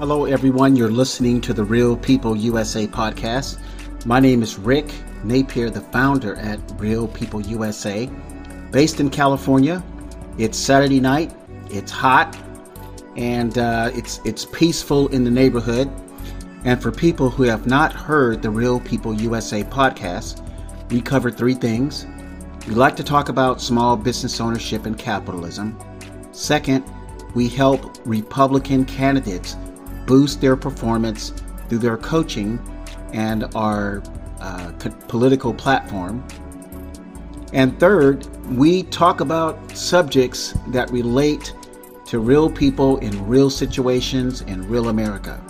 Hello, everyone. You're listening to the Real People USA podcast. My name is Rick Napier, the founder at Real People USA, based in California. It's Saturday night. It's hot, and uh, it's it's peaceful in the neighborhood. And for people who have not heard the Real People USA podcast, we cover three things. We like to talk about small business ownership and capitalism. Second, we help Republican candidates boost their performance through their coaching and our uh, political platform. And third, we talk about subjects that relate to real people in real situations in real America.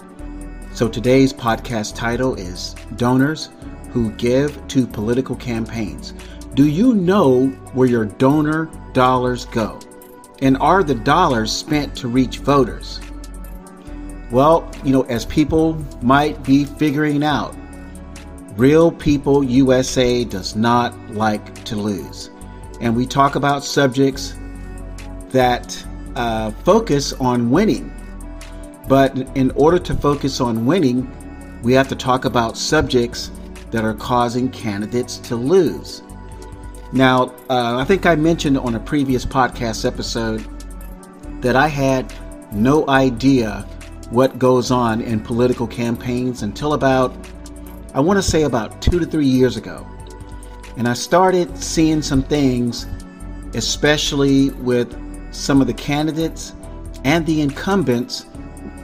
So today's podcast title is Donors Who Give to Political Campaigns. Do you know where your donor dollars go? And are the dollars spent to reach voters? Well, you know, as people might be figuring out, Real People USA does not like to lose. And we talk about subjects that uh, focus on winning. But in order to focus on winning, we have to talk about subjects that are causing candidates to lose. Now, uh, I think I mentioned on a previous podcast episode that I had no idea what goes on in political campaigns until about, I want to say about two to three years ago. And I started seeing some things, especially with some of the candidates and the incumbents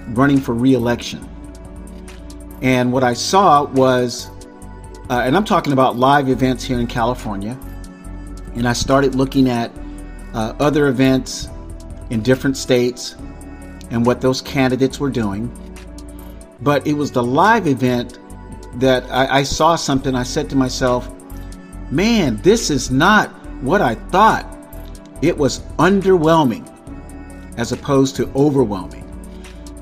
running for reelection. And what I saw was, uh, and I'm talking about live events here in California, and I started looking at uh, other events in different states and what those candidates were doing. But it was the live event that I, I saw something. I said to myself, man, this is not what I thought. It was underwhelming as opposed to overwhelming,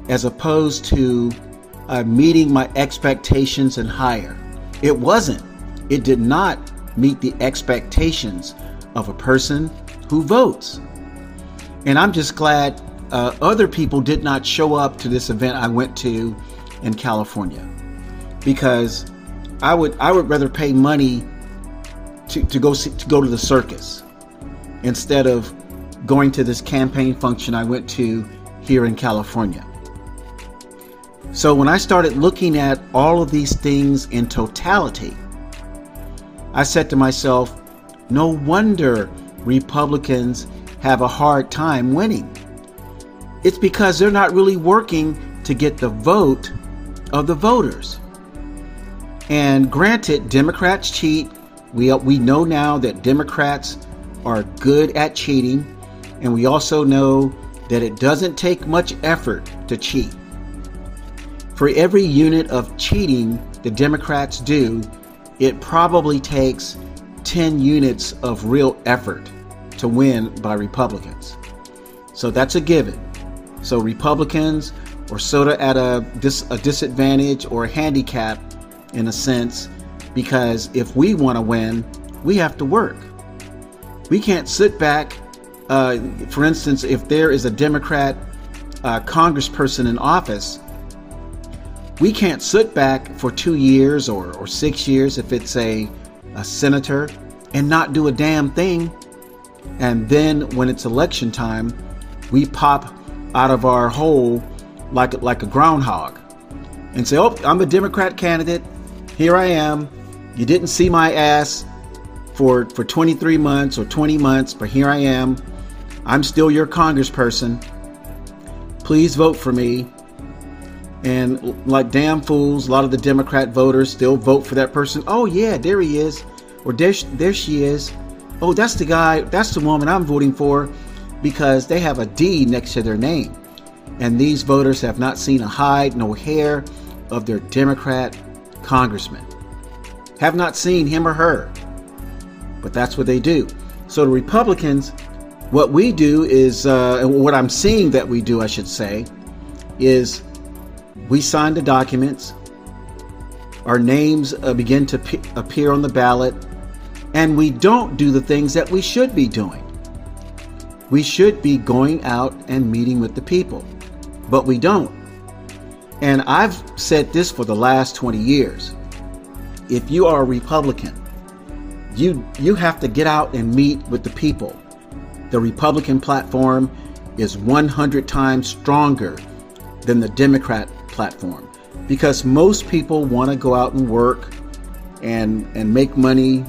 as opposed to uh, meeting my expectations and higher. It wasn't. It did not meet the expectations of a person who votes. And I'm just glad uh, other people did not show up to this event I went to in California because I would I would rather pay money to, to go see, to go to the circus instead of going to this campaign function I went to here in California. So when I started looking at all of these things in totality, I said to myself, no wonder Republicans have a hard time winning. It's because they're not really working to get the vote of the voters. And granted, Democrats cheat. We, we know now that Democrats are good at cheating. And we also know that it doesn't take much effort to cheat. For every unit of cheating the Democrats do, it probably takes 10 units of real effort to win by Republicans. So that's a given. So Republicans are sort of at a, dis, a disadvantage or a handicap in a sense because if we want to win, we have to work. We can't sit back. Uh, for instance, if there is a Democrat uh, congressperson in office, we can't sit back for two years or, or six years if it's a, a senator and not do a damn thing. And then when it's election time, we pop out of our hole like like a groundhog and say, "Oh, I'm a Democrat candidate. Here I am. You didn't see my ass for for 23 months or 20 months, but here I am. I'm still your congressperson. Please vote for me." And like damn fools, a lot of the Democrat voters still vote for that person. Oh yeah, there he is, or there there she is. Oh, that's the guy. That's the woman I'm voting for because they have a D next to their name. And these voters have not seen a hide nor hair of their Democrat congressman. Have not seen him or her. But that's what they do. So the Republicans, what we do is, uh, what I'm seeing that we do, I should say, is we sign the documents, our names uh, begin to p- appear on the ballot, and we don't do the things that we should be doing. We should be going out and meeting with the people, but we don't. And I've said this for the last 20 years. If you are a Republican, you you have to get out and meet with the people. The Republican platform is 100 times stronger than the Democrat platform because most people want to go out and work and and make money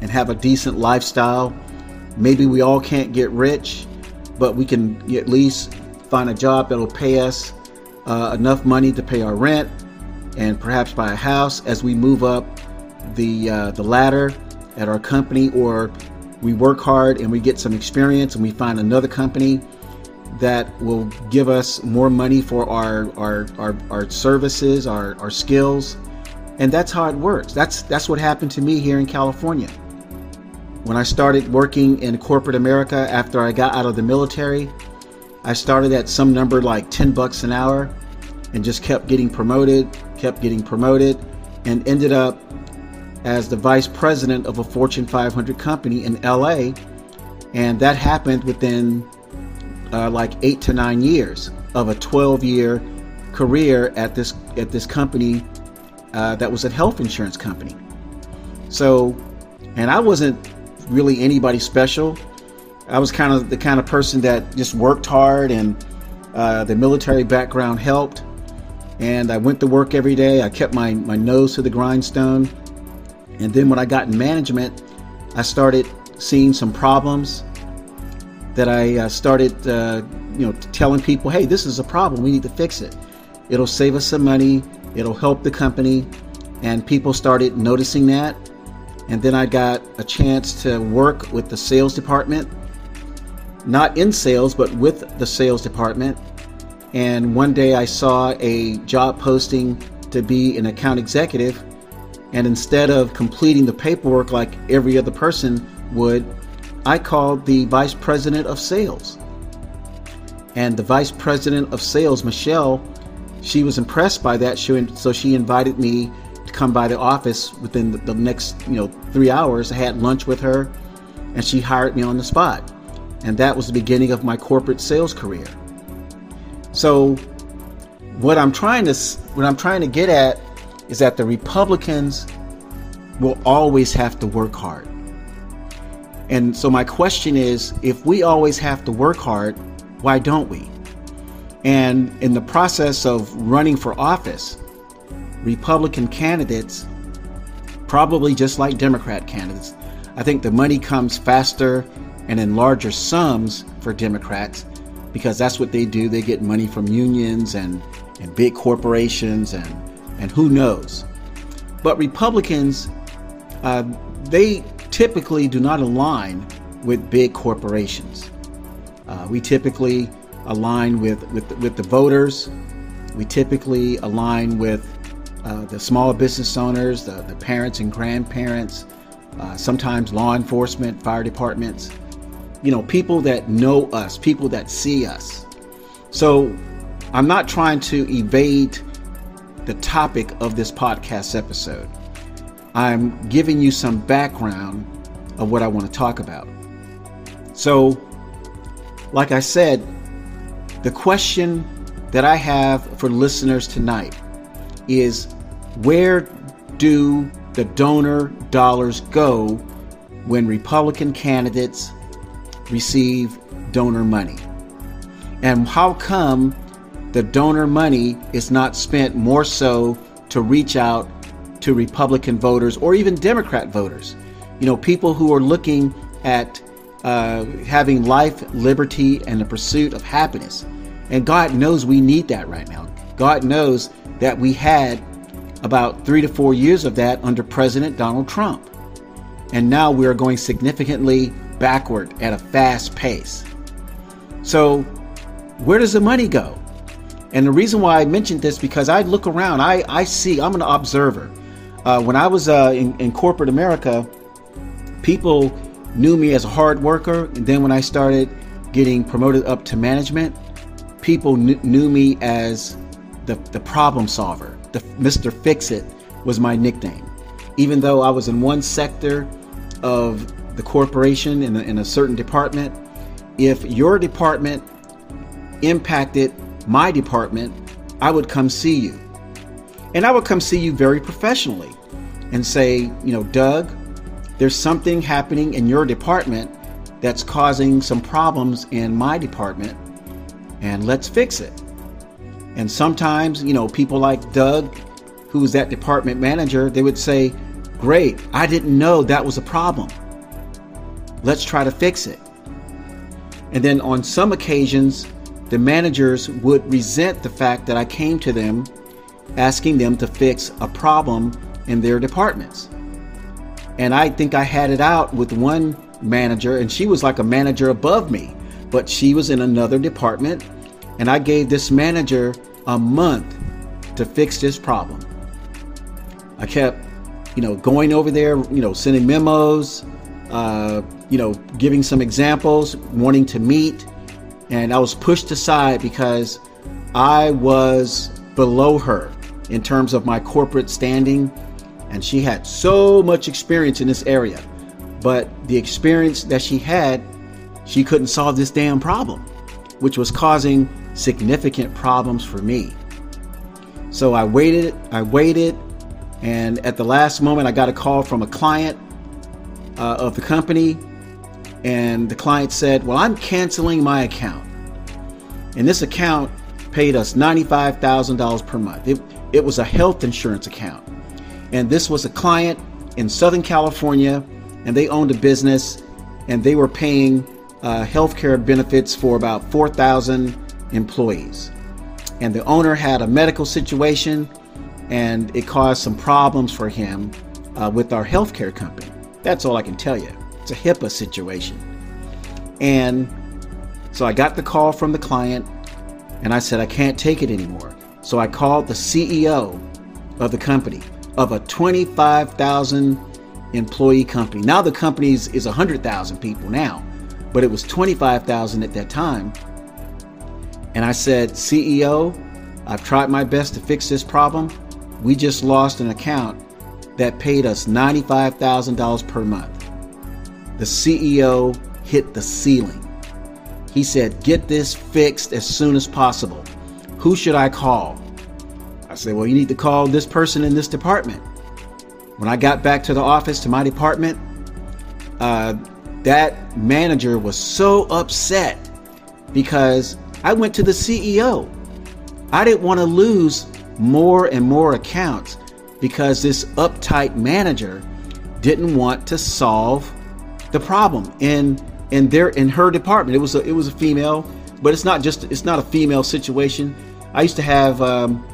and have a decent lifestyle. Maybe we all can't get rich, but we can at least find a job that'll pay us uh, enough money to pay our rent and perhaps buy a house as we move up the uh, the ladder at our company, or we work hard and we get some experience and we find another company that will give us more money for our our, our, our services, our, our skills. And that's how it works. That's that's what happened to me here in California. When I started working in corporate America after I got out of the military, I started at some number like 10 bucks an hour and just kept getting promoted, kept getting promoted, and ended up as the vice president of a Fortune 500 company in LA. And that happened within uh, like eight to nine years of a 12 year career at this at this company uh, that was a health insurance company. So, and I wasn't really anybody special. I was kind of the kind of person that just worked hard, and uh, the military background helped. And I went to work every day. I kept my, my nose to the grindstone. And then when I got in management, I started seeing some problems that I uh, started, uh, you know, telling people, "Hey, this is a problem. We need to fix it. It'll save us some money. It'll help the company." And people started noticing that. And then I got a chance to work with the sales department, not in sales, but with the sales department. And one day I saw a job posting to be an account executive and instead of completing the paperwork like every other person would, I called the vice president of sales. And the vice president of sales, Michelle, she was impressed by that. She, so she invited me come by the office within the, the next, you know, three hours. I had lunch with her, and she hired me on the spot. And that was the beginning of my corporate sales career. So, what I'm trying to what I'm trying to get at is that the Republicans will always have to work hard. And so, my question is if we always have to work hard, why don't we? And in the process of running for office, Republican candidates, probably just like Democrat candidates, I think the money comes faster and in larger sums for Democrats because that's what they do. They get money from unions and, and big corporations and and who knows. But Republicans, uh, they typically do not align with big corporations. Uh, we typically align with, with, with the voters. We typically align with uh, the small business owners, the, the parents and grandparents, uh, sometimes law enforcement, fire departments, you know, people that know us, people that see us. So I'm not trying to evade the topic of this podcast episode. I'm giving you some background of what I want to talk about. So, like I said, the question that I have for listeners tonight is where do the donor dollars go when Republican candidates receive donor money? And how come the donor money is not spent more so to reach out to Republican voters or even Democrat voters. You know, people who are looking at uh, having life, liberty, and the pursuit of happiness. And God knows we need that right now. God knows that we had about three to four years of that under President Donald Trump. And now we are going significantly backward at a fast pace. So, where does the money go? And the reason why I mentioned this because I look around, I, I see, I'm an observer. Uh, when I was uh, in, in corporate America, people knew me as a hard worker. And then when I started getting promoted up to management, people kn- knew me as the, the problem solver. The Mr. Fix It was my nickname. Even though I was in one sector of the corporation in a, in a certain department, if your department impacted my department, I would come see you. And I would come see you very professionally and say, you know, Doug, there's something happening in your department that's causing some problems in my department, and let's fix it. And sometimes, you know, people like Doug, who was that department manager, they would say, Great, I didn't know that was a problem. Let's try to fix it. And then on some occasions, the managers would resent the fact that I came to them asking them to fix a problem in their departments. And I think I had it out with one manager, and she was like a manager above me, but she was in another department. And I gave this manager a month to fix this problem. I kept, you know, going over there, you know, sending memos, uh, you know, giving some examples, wanting to meet. And I was pushed aside because I was below her in terms of my corporate standing. And she had so much experience in this area. But the experience that she had, she couldn't solve this damn problem, which was causing significant problems for me. So I waited, I waited, and at the last moment, I got a call from a client uh, of the company, and the client said, Well, I'm canceling my account. And this account paid us $95,000 per month. It, it was a health insurance account. And this was a client in Southern California, and they owned a business, and they were paying uh, health care benefits for about 4,000 employees. And the owner had a medical situation, and it caused some problems for him uh, with our healthcare company. That's all I can tell you. It's a HIPAA situation. And so I got the call from the client and I said, I can't take it anymore. So I called the CEO of the company, of a 25,000 employee company. Now the company is, is 100,000 people now, but it was 25,000 at that time. And I said, CEO, I've tried my best to fix this problem. We just lost an account that paid us $95,000 per month. The CEO hit the ceiling. He said, Get this fixed as soon as possible. Who should I call? I said, Well, you need to call this person in this department. When I got back to the office, to my department, uh, that manager was so upset because I went to the CEO. I didn't want to lose more and more accounts because this uptight manager didn't want to solve the problem in in their in her department. It was a it was a female, but it's not just it's not a female situation. I used to have um,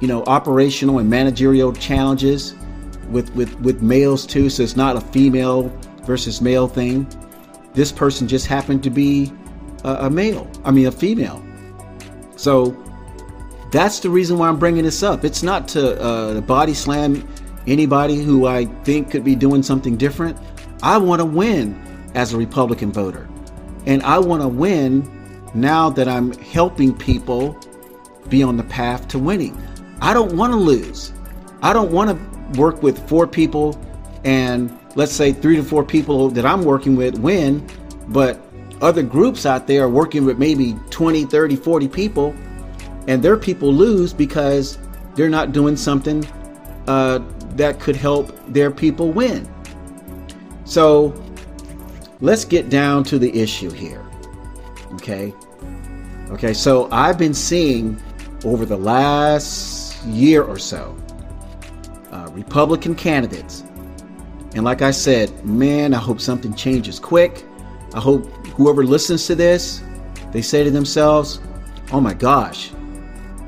you know operational and managerial challenges with with with males too, so it's not a female versus male thing. This person just happened to be a, a male. I mean a female. So that's the reason why I'm bringing this up. It's not to uh, body slam anybody who I think could be doing something different. I want to win as a Republican voter. And I want to win now that I'm helping people be on the path to winning. I don't want to lose. I don't want to work with four people and let's say three to four people that I'm working with win, but other groups out there working with maybe 20, 30, 40 people and their people lose because they're not doing something uh, that could help their people win. So let's get down to the issue here. Okay. Okay, so I've been seeing over the last year or so uh, Republican candidates. And like I said, man, I hope something changes quick. I hope whoever listens to this, they say to themselves, oh my gosh,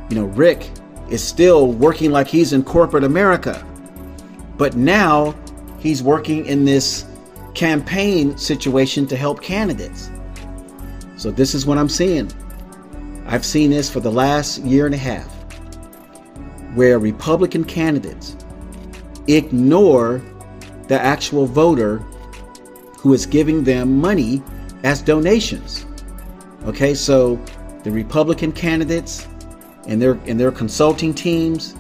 you know, Rick is still working like he's in corporate America. But now he's working in this campaign situation to help candidates. So this is what I'm seeing. I've seen this for the last year and a half where Republican candidates ignore the actual voter who is giving them money as donations. Okay, so the Republican candidates and their and their consulting teams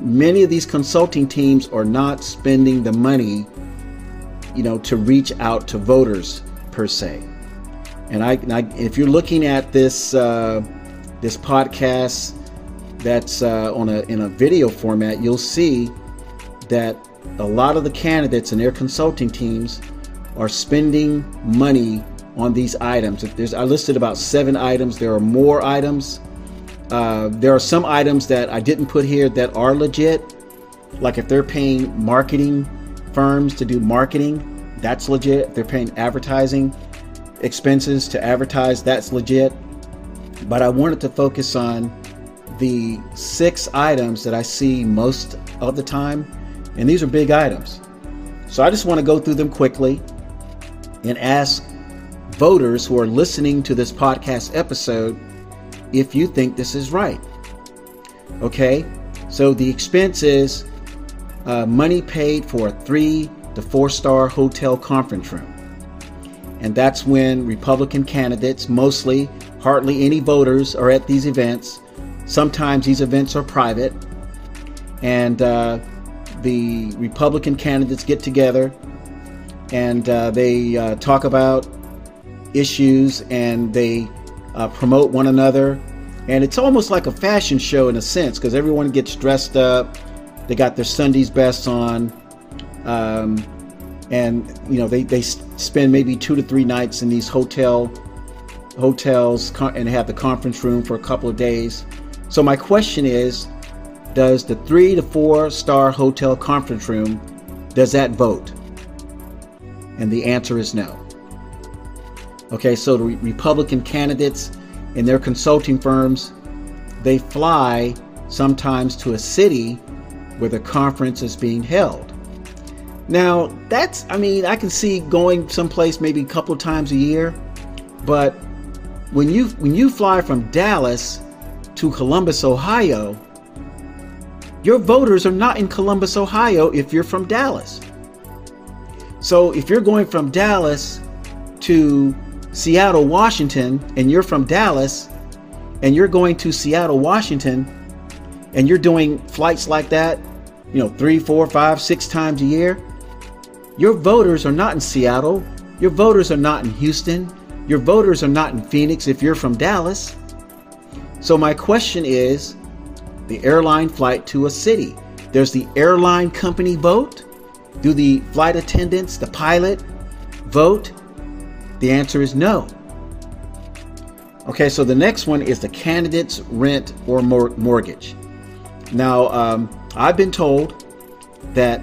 many of these consulting teams are not spending the money you know to reach out to voters per se and I, I if you're looking at this uh, this podcast that's uh, on a in a video format, you'll see that a lot of the candidates and their consulting teams are spending money on these items. There's, I listed about seven items. There are more items. Uh, there are some items that I didn't put here that are legit. Like if they're paying marketing firms to do marketing, that's legit. If they're paying advertising expenses to advertise, that's legit. But I wanted to focus on the six items that I see most of the time, and these are big items. So I just want to go through them quickly and ask voters who are listening to this podcast episode if you think this is right. Okay, so the expense is uh, money paid for a three to four star hotel conference room. And that's when Republican candidates, mostly hardly any voters, are at these events. Sometimes these events are private. And uh, the Republican candidates get together and uh, they uh, talk about issues and they uh, promote one another. And it's almost like a fashion show in a sense because everyone gets dressed up. They got their Sunday's best on. Um, and you know they, they spend maybe two to three nights in these hotel hotels and have the conference room for a couple of days so my question is does the three to four star hotel conference room does that vote and the answer is no Okay, so the Republican candidates and their consulting firms, they fly sometimes to a city where the conference is being held. Now, that's, I mean, I can see going someplace maybe a couple times a year, but when you when you fly from Dallas to Columbus, Ohio, your voters are not in Columbus, Ohio if you're from Dallas. So if you're going from Dallas to Seattle, Washington, and you're from Dallas, and you're going to Seattle, Washington, and you're doing flights like that, you know, three, four, five, six times a year, your voters are not in Seattle. Your voters are not in Houston. Your voters are not in Phoenix if you're from Dallas. So, my question is the airline flight to a city. There's the airline company vote. Do the flight attendants, the pilot, vote? The answer is no. Okay, so the next one is the candidate's rent or mor- mortgage. Now, um, I've been told that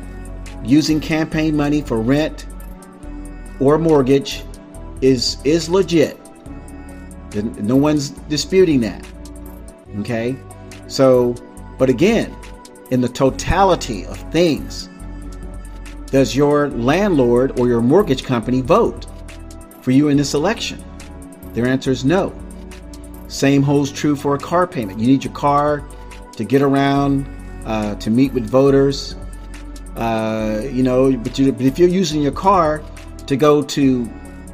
using campaign money for rent or mortgage is is legit. No one's disputing that. Okay, so, but again, in the totality of things, does your landlord or your mortgage company vote? for you in this election? Their answer is no. Same holds true for a car payment. You need your car to get around, uh, to meet with voters. Uh, you know, but, you, but, if you're using your car to go to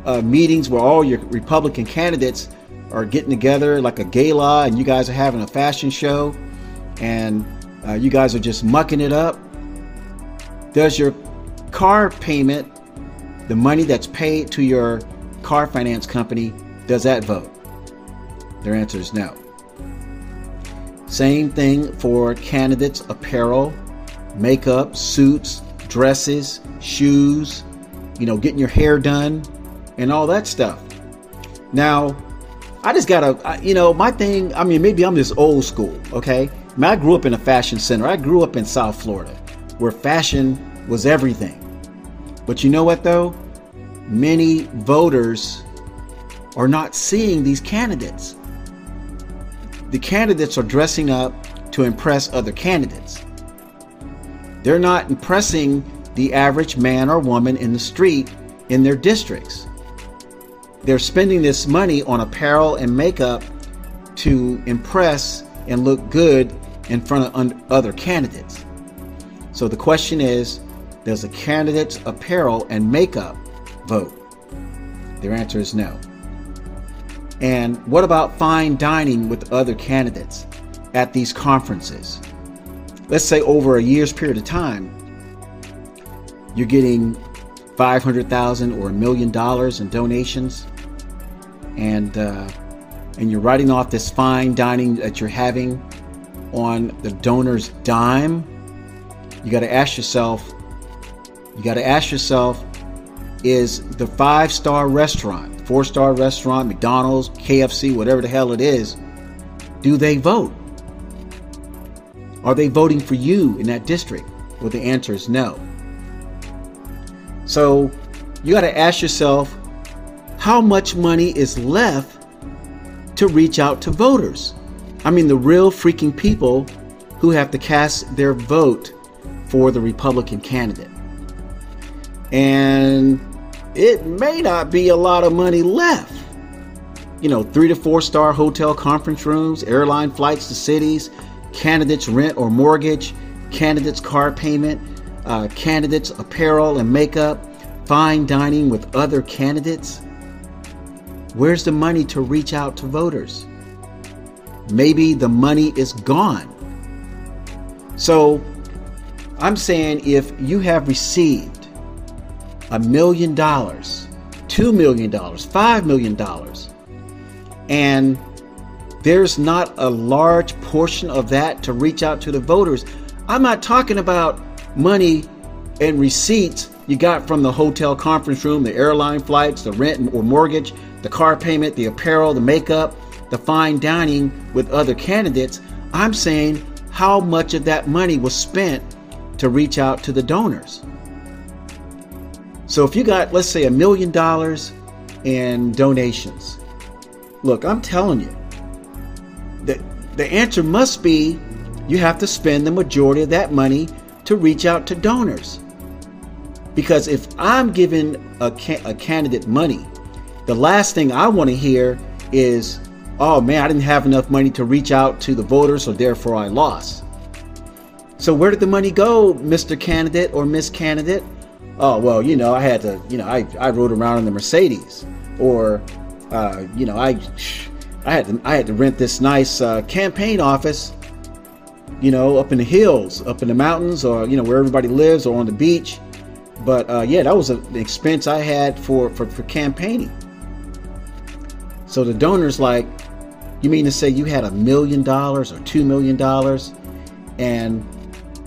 uh, meetings where all your Republican candidates are getting together like a gala and you guys are having a fashion show and uh, you guys are just mucking it up, does your car payment, the money that's paid to your car finance company, does that vote? Their answer is no. Same thing for candidates' apparel, makeup, suits, dresses, shoes, you know, getting your hair done, and all that stuff. Now, I just gotta, you know, my thing, I mean, maybe I'm just old school, okay? I, mean, I grew up in a fashion center. I grew up in South Florida where fashion was everything. But you know what, though? many voters are not seeing these candidates. The candidates are dressing up to impress other candidates. They're not impressing the average man or woman in the street in their districts. They're spending this money on apparel and makeup to impress and look good in front of other candidates. So the question is does a candidate's apparel and makeup vote? Their answer is no. And what about fine dining with other candidates at these conferences? Let's say over a year's period of time, you're getting 500,000 or a million dollars in donations and uh, and you're writing off this fine dining that you're having on the donor's dime, you got to ask yourself, you got to ask yourself, is the five star restaurant, four star restaurant, McDonald's, KFC, whatever the hell it is, do they vote? Are they voting for you in that district? Well, the answer is no. So you got to ask yourself how much money is left to reach out to voters. I mean, the real freaking people who have to cast their vote for the Republican candidate. And it may not be a lot of money left. You know, three to four star hotel conference rooms, airline flights to cities, candidates' rent or mortgage, candidates' car payment, uh, candidates' apparel and makeup, fine dining with other candidates. Where's the money to reach out to voters? Maybe the money is gone. So I'm saying if you have received a million dollars, two million dollars, five million dollars, and there's not a large portion of that to reach out to the voters. I'm not talking about money and receipts you got from the hotel conference room, the airline flights, the rent or mortgage, the car payment, the apparel, the makeup, the fine dining with other candidates. I'm saying how much of that money was spent to reach out to the donors. So if you got, let's say, a million dollars in donations, look, I'm telling you, the, the answer must be you have to spend the majority of that money to reach out to donors. Because if I'm giving a, a candidate money, the last thing I want to hear is, oh man, I didn't have enough money to reach out to the voters, so therefore I lost. So where did the money go, Mr. Candidate or Miss Candidate? Oh, well, you know, I had to, you know, I, I rode around in the Mercedes. Or, uh, you know, I I had to I had to rent this nice uh, campaign office, you know, up in the hills, up in the mountains, or you know where everybody lives, or on the beach. But uh, yeah, that was an expense I had for, for for campaigning. So the donors like, you mean to say you had a million dollars or two million dollars, and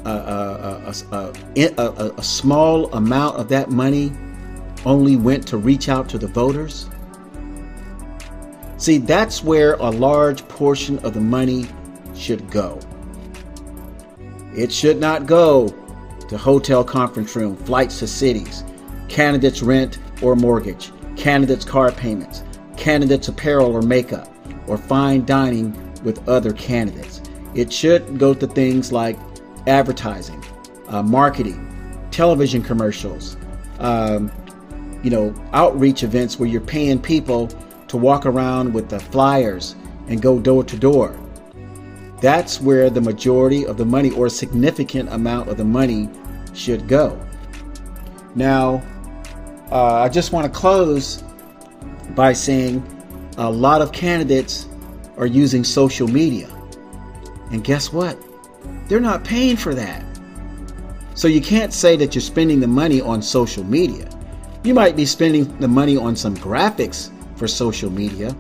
a, a, a, a, small amount of that money only went to reach out to the voters? See, that's where a large portion of the money should go. It should not go to hotel conference room, flights to cities, candidates' rent or mortgage, candidates' car payments, candidates' apparel or makeup, or fine dining with other candidates. It should go to things like advertising, uh, marketing, television commercials, um, you know, outreach events where you're paying people to walk around with the flyers and go door to door. That's where the majority of the money or significant amount of the money should go. Now, uh, I just want to close by saying a lot of candidates are using social media. And guess what? They're not paying for that. So you can't say that you're spending the money on social media. You might be spending the money on some graphics for social media,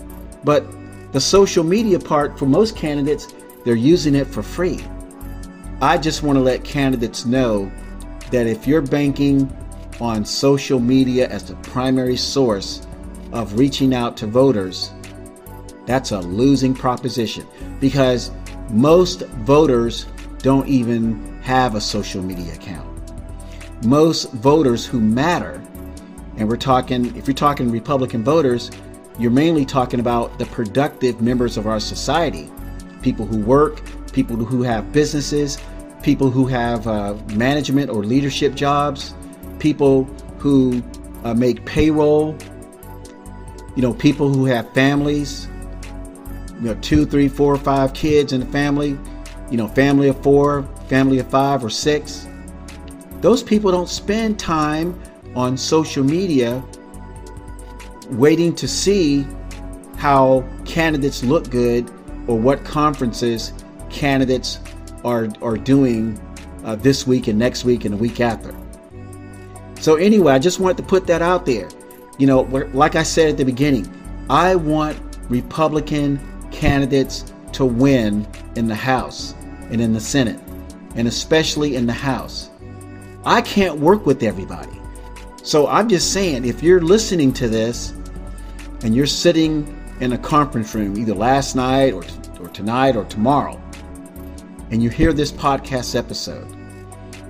but the social media part for most candidates, they're using it for free. I just want to let candidates know that if you're banking on social media as the primary source of reaching out to voters, that's a losing proposition because most voters don't even have a social media account. Most voters who matter, and we're talking, if you're talking Republican voters, you're mainly talking about the productive members of our society people who work, people who have businesses, people who have uh, management or leadership jobs, people who uh, make payroll, you know, people who have families, you know, two, three, four, five kids in the family, you know, family of four, family of five or six. Those people don't spend time on social media waiting to see how candidates look good or what conferences candidates are, are doing uh, this week and next week and the week after. So, anyway, I just wanted to put that out there. You know, like I said at the beginning, I want Republican candidates to win in the House and in the Senate, and especially in the House. I can't work with everybody. So I'm just saying, if you're listening to this and you're sitting in a conference room, either last night or, or tonight or tomorrow, and you hear this podcast episode,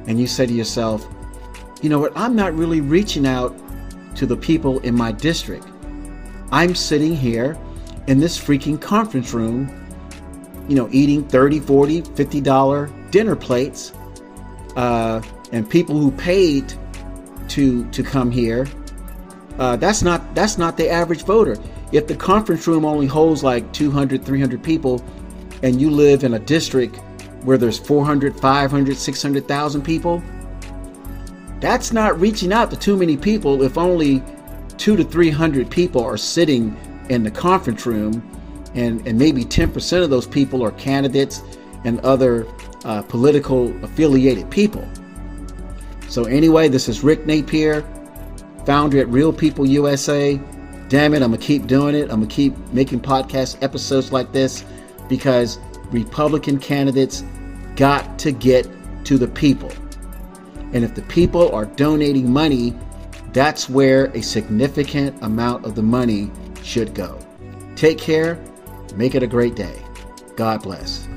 and you say to yourself, you know what, I'm not really reaching out to the people in my district. I'm sitting here in this freaking conference room, you know, eating 30, 40, 50 dollar dinner plates, uh, and people who paid to to come here. Uh, that's not that's not the average voter. If the conference room only holds like 200, 300 people, and you live in a district where there's 400, 500, 600,000 people, that's not reaching out to too many people if only two to 300 people are sitting in the conference room and, and maybe 10% of those people are candidates and other uh, political affiliated people. So, anyway, this is Rick Napier, founder at Real People USA. Damn it, I'm going to keep doing it. I'm going to keep making podcast episodes like this because Republican candidates got to get to the people. And if the people are donating money, that's where a significant amount of the money should go. Take care. Make it a great day. God bless.